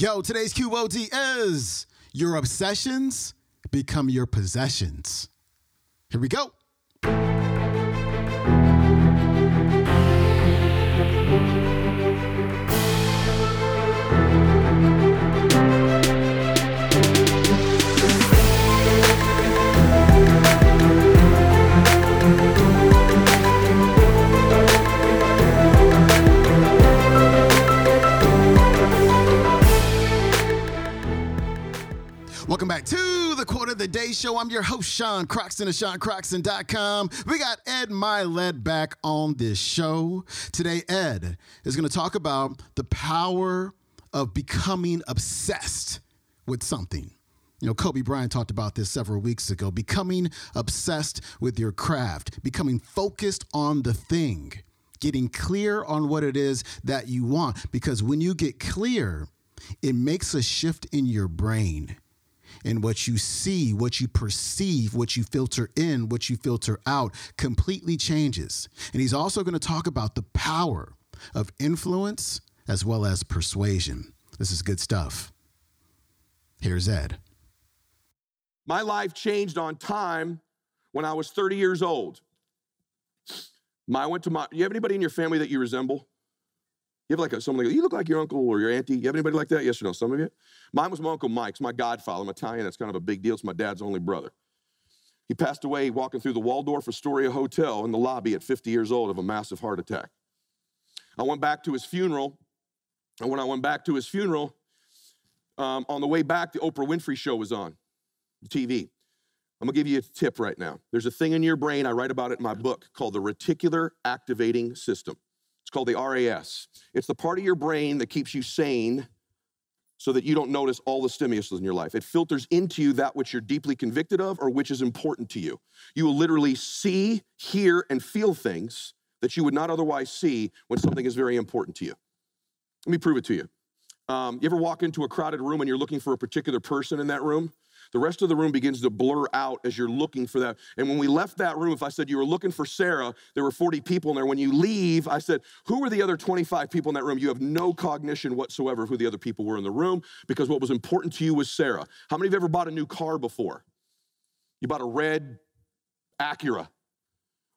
Yo, today's QOD is your obsessions become your possessions. Here we go. Show. I'm your host, Sean Croxton of SeanCroxton.com. We got Ed Mylett back on this show. Today, Ed is going to talk about the power of becoming obsessed with something. You know, Kobe Bryant talked about this several weeks ago becoming obsessed with your craft, becoming focused on the thing, getting clear on what it is that you want. Because when you get clear, it makes a shift in your brain and what you see, what you perceive, what you filter in, what you filter out completely changes. And he's also going to talk about the power of influence as well as persuasion. This is good stuff. Here's Ed. My life changed on time when I was 30 years old. My, I went to my, you have anybody in your family that you resemble? You have like a, someone like, you look like your uncle or your auntie. You have anybody like that? Yes or no? Some of you? Mine was my uncle Mike. It's my godfather. I'm Italian. That's kind of a big deal. It's my dad's only brother. He passed away walking through the Waldorf Astoria Hotel in the lobby at 50 years old of a massive heart attack. I went back to his funeral. And when I went back to his funeral, um, on the way back, the Oprah Winfrey show was on the TV. I'm gonna give you a tip right now. There's a thing in your brain, I write about it in my book, called the reticular activating system. It's called the RAS. It's the part of your brain that keeps you sane so that you don't notice all the stimulus in your life. It filters into you that which you're deeply convicted of or which is important to you. You will literally see, hear, and feel things that you would not otherwise see when something is very important to you. Let me prove it to you. Um, you ever walk into a crowded room and you're looking for a particular person in that room? The rest of the room begins to blur out as you're looking for that. And when we left that room, if I said you were looking for Sarah, there were 40 people in there. When you leave, I said, Who were the other 25 people in that room? You have no cognition whatsoever of who the other people were in the room because what was important to you was Sarah. How many of you ever bought a new car before? You bought a red Acura.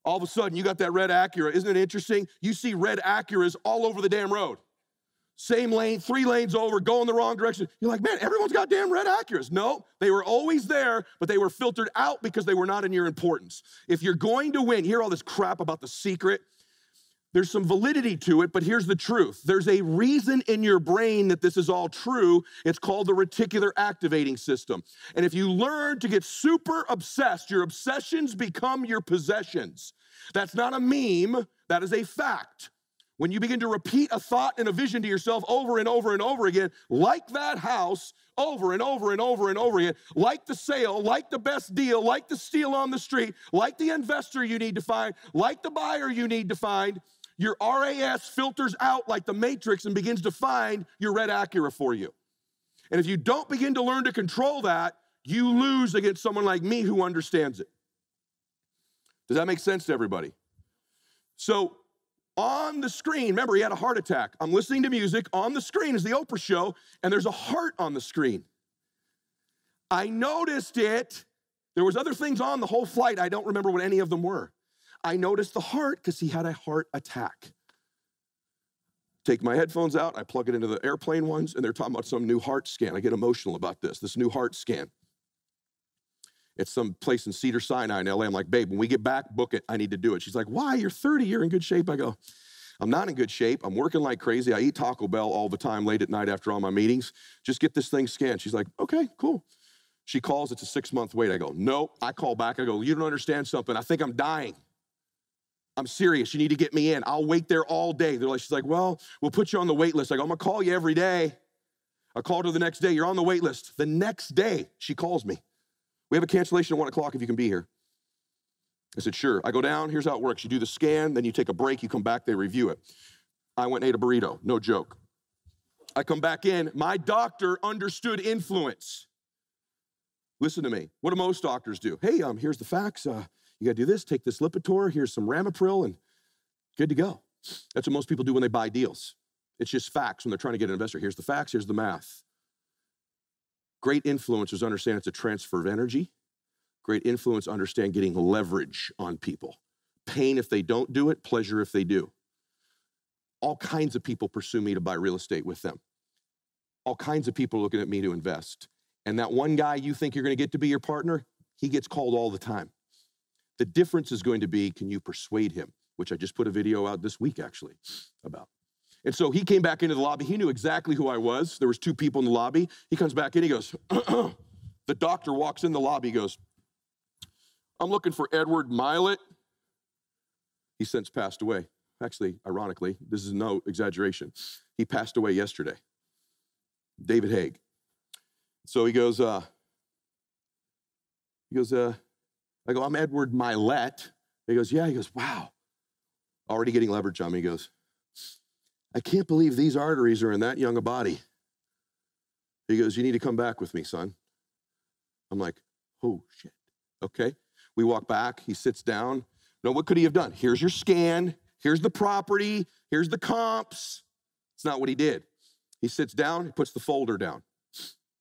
All of a sudden, you got that red Acura. Isn't it interesting? You see red Acuras all over the damn road same lane, three lanes over, going the wrong direction. You're like, man, everyone's got damn red Acuras. No, they were always there, but they were filtered out because they were not in your importance. If you're going to win, hear all this crap about the secret. There's some validity to it, but here's the truth. There's a reason in your brain that this is all true. It's called the reticular activating system. And if you learn to get super obsessed, your obsessions become your possessions. That's not a meme, that is a fact. When you begin to repeat a thought and a vision to yourself over and over and over again, like that house, over and over and over and over again, like the sale, like the best deal, like the steal on the street, like the investor you need to find, like the buyer you need to find, your RAS filters out like the matrix and begins to find your red Acura for you. And if you don't begin to learn to control that, you lose against someone like me who understands it. Does that make sense to everybody? So, on the screen, remember, he had a heart attack. I'm listening to music. On the screen is the Oprah show, and there's a heart on the screen. I noticed it. There was other things on the whole flight. I don't remember what any of them were. I noticed the heart because he had a heart attack. Take my headphones out, I plug it into the airplane ones, and they're talking about some new heart scan. I get emotional about this, this new heart scan. It's some place in Cedar Sinai in LA. I'm like, babe, when we get back, book it. I need to do it. She's like, why? You're 30. You're in good shape. I go, I'm not in good shape. I'm working like crazy. I eat Taco Bell all the time late at night after all my meetings. Just get this thing scanned. She's like, okay, cool. She calls, it's a six month wait. I go, no. I call back. I go, you don't understand something. I think I'm dying. I'm serious. You need to get me in. I'll wait there all day. They're like, she's like, well, we'll put you on the wait list. I go, I'm gonna call you every day. I called her the next day. You're on the wait list. The next day, she calls me. We have a cancellation at one o'clock if you can be here. I said, sure. I go down, here's how it works. You do the scan, then you take a break, you come back, they review it. I went and ate a burrito, no joke. I come back in, my doctor understood influence. Listen to me. What do most doctors do? Hey, um, here's the facts. Uh, you gotta do this, take this Lipitor, here's some Ramipril, and good to go. That's what most people do when they buy deals. It's just facts when they're trying to get an investor. Here's the facts, here's the math. Great influencers understand it's a transfer of energy. Great influence understand getting leverage on people. Pain if they don't do it, pleasure if they do. All kinds of people pursue me to buy real estate with them. All kinds of people looking at me to invest. And that one guy you think you're going to get to be your partner, he gets called all the time. The difference is going to be can you persuade him, which I just put a video out this week actually about. And so he came back into the lobby. He knew exactly who I was. There was two people in the lobby. He comes back in, he goes, the doctor walks in the lobby, he goes, I'm looking for Edward Mylett. He since passed away. Actually, ironically, this is no exaggeration. He passed away yesterday. David Haig. So he goes, uh, he goes, uh, I go, I'm Edward Mylett. He goes, yeah. He goes, wow. Already getting leverage on me. He goes, I can't believe these arteries are in that young a body. He goes, You need to come back with me, son. I'm like, Oh, shit. Okay. We walk back. He sits down. No, what could he have done? Here's your scan. Here's the property. Here's the comps. It's not what he did. He sits down, he puts the folder down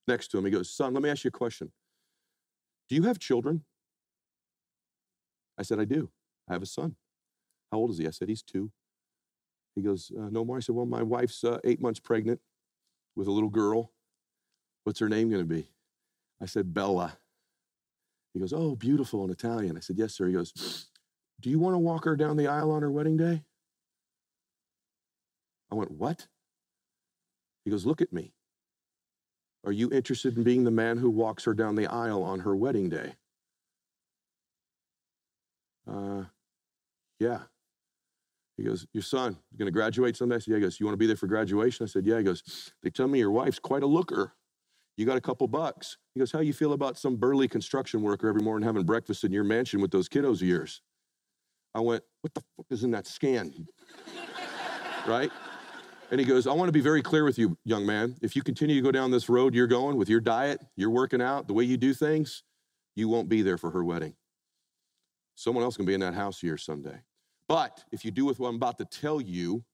next to him. He goes, Son, let me ask you a question. Do you have children? I said, I do. I have a son. How old is he? I said, He's two. He goes, uh, No more. I said, Well, my wife's uh, eight months pregnant with a little girl. What's her name going to be? I said, Bella. He goes, Oh, beautiful in Italian. I said, Yes, sir. He goes, Do you want to walk her down the aisle on her wedding day? I went, What? He goes, Look at me. Are you interested in being the man who walks her down the aisle on her wedding day? Uh, yeah. He goes, Your son, is going to graduate someday? I said, Yeah. He goes, You want to be there for graduation? I said, Yeah. He goes, They tell me your wife's quite a looker. You got a couple bucks. He goes, How you feel about some burly construction worker every morning having breakfast in your mansion with those kiddos of yours? I went, What the fuck is in that scan? right? And he goes, I want to be very clear with you, young man. If you continue to go down this road you're going with your diet, you're working out, the way you do things, you won't be there for her wedding. Someone else can be in that house here someday. But if you do with what I'm about to tell you,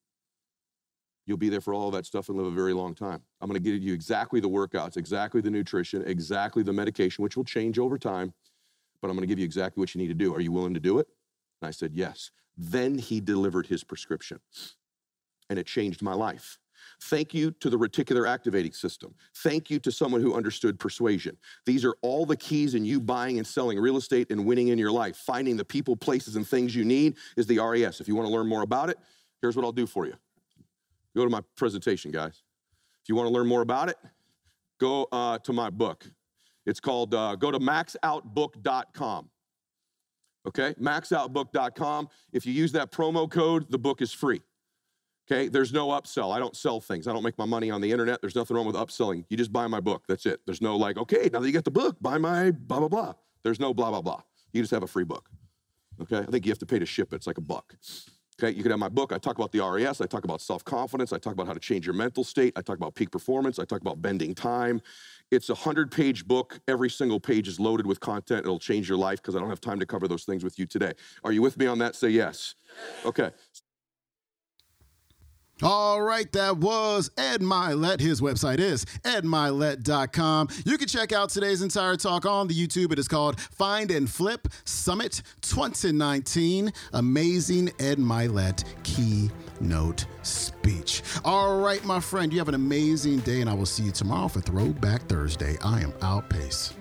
you'll be there for all that stuff and live a very long time. I'm going to give you exactly the workouts, exactly the nutrition, exactly the medication, which will change over time. But I'm going to give you exactly what you need to do. Are you willing to do it? And I said, Yes. Then he delivered his prescription and it changed my life. Thank you to the reticular activating system. Thank you to someone who understood persuasion. These are all the keys in you buying and selling real estate and winning in your life. Finding the people, places, and things you need is the RAS. If you want to learn more about it, here's what I'll do for you. Go to my presentation, guys. If you want to learn more about it, go uh, to my book. It's called uh, go to maxoutbook.com. Okay, maxoutbook.com. If you use that promo code, the book is free. Okay, there's no upsell. I don't sell things. I don't make my money on the internet. There's nothing wrong with upselling. You just buy my book. That's it. There's no like, okay, now that you get the book, buy my blah, blah, blah. There's no blah, blah, blah. You just have a free book. Okay, I think you have to pay to ship it. It's like a buck. Okay, you can have my book. I talk about the RAS. I talk about self confidence. I talk about how to change your mental state. I talk about peak performance. I talk about bending time. It's a 100 page book. Every single page is loaded with content. It'll change your life because I don't have time to cover those things with you today. Are you with me on that? Say yes. Okay. All right, that was Ed Mylett. His website is edmylett.com. You can check out today's entire talk on the YouTube. It is called Find and Flip Summit 2019. Amazing Ed Mylett keynote speech. All right, my friend, you have an amazing day, and I will see you tomorrow for Throwback Thursday. I am out. Pace.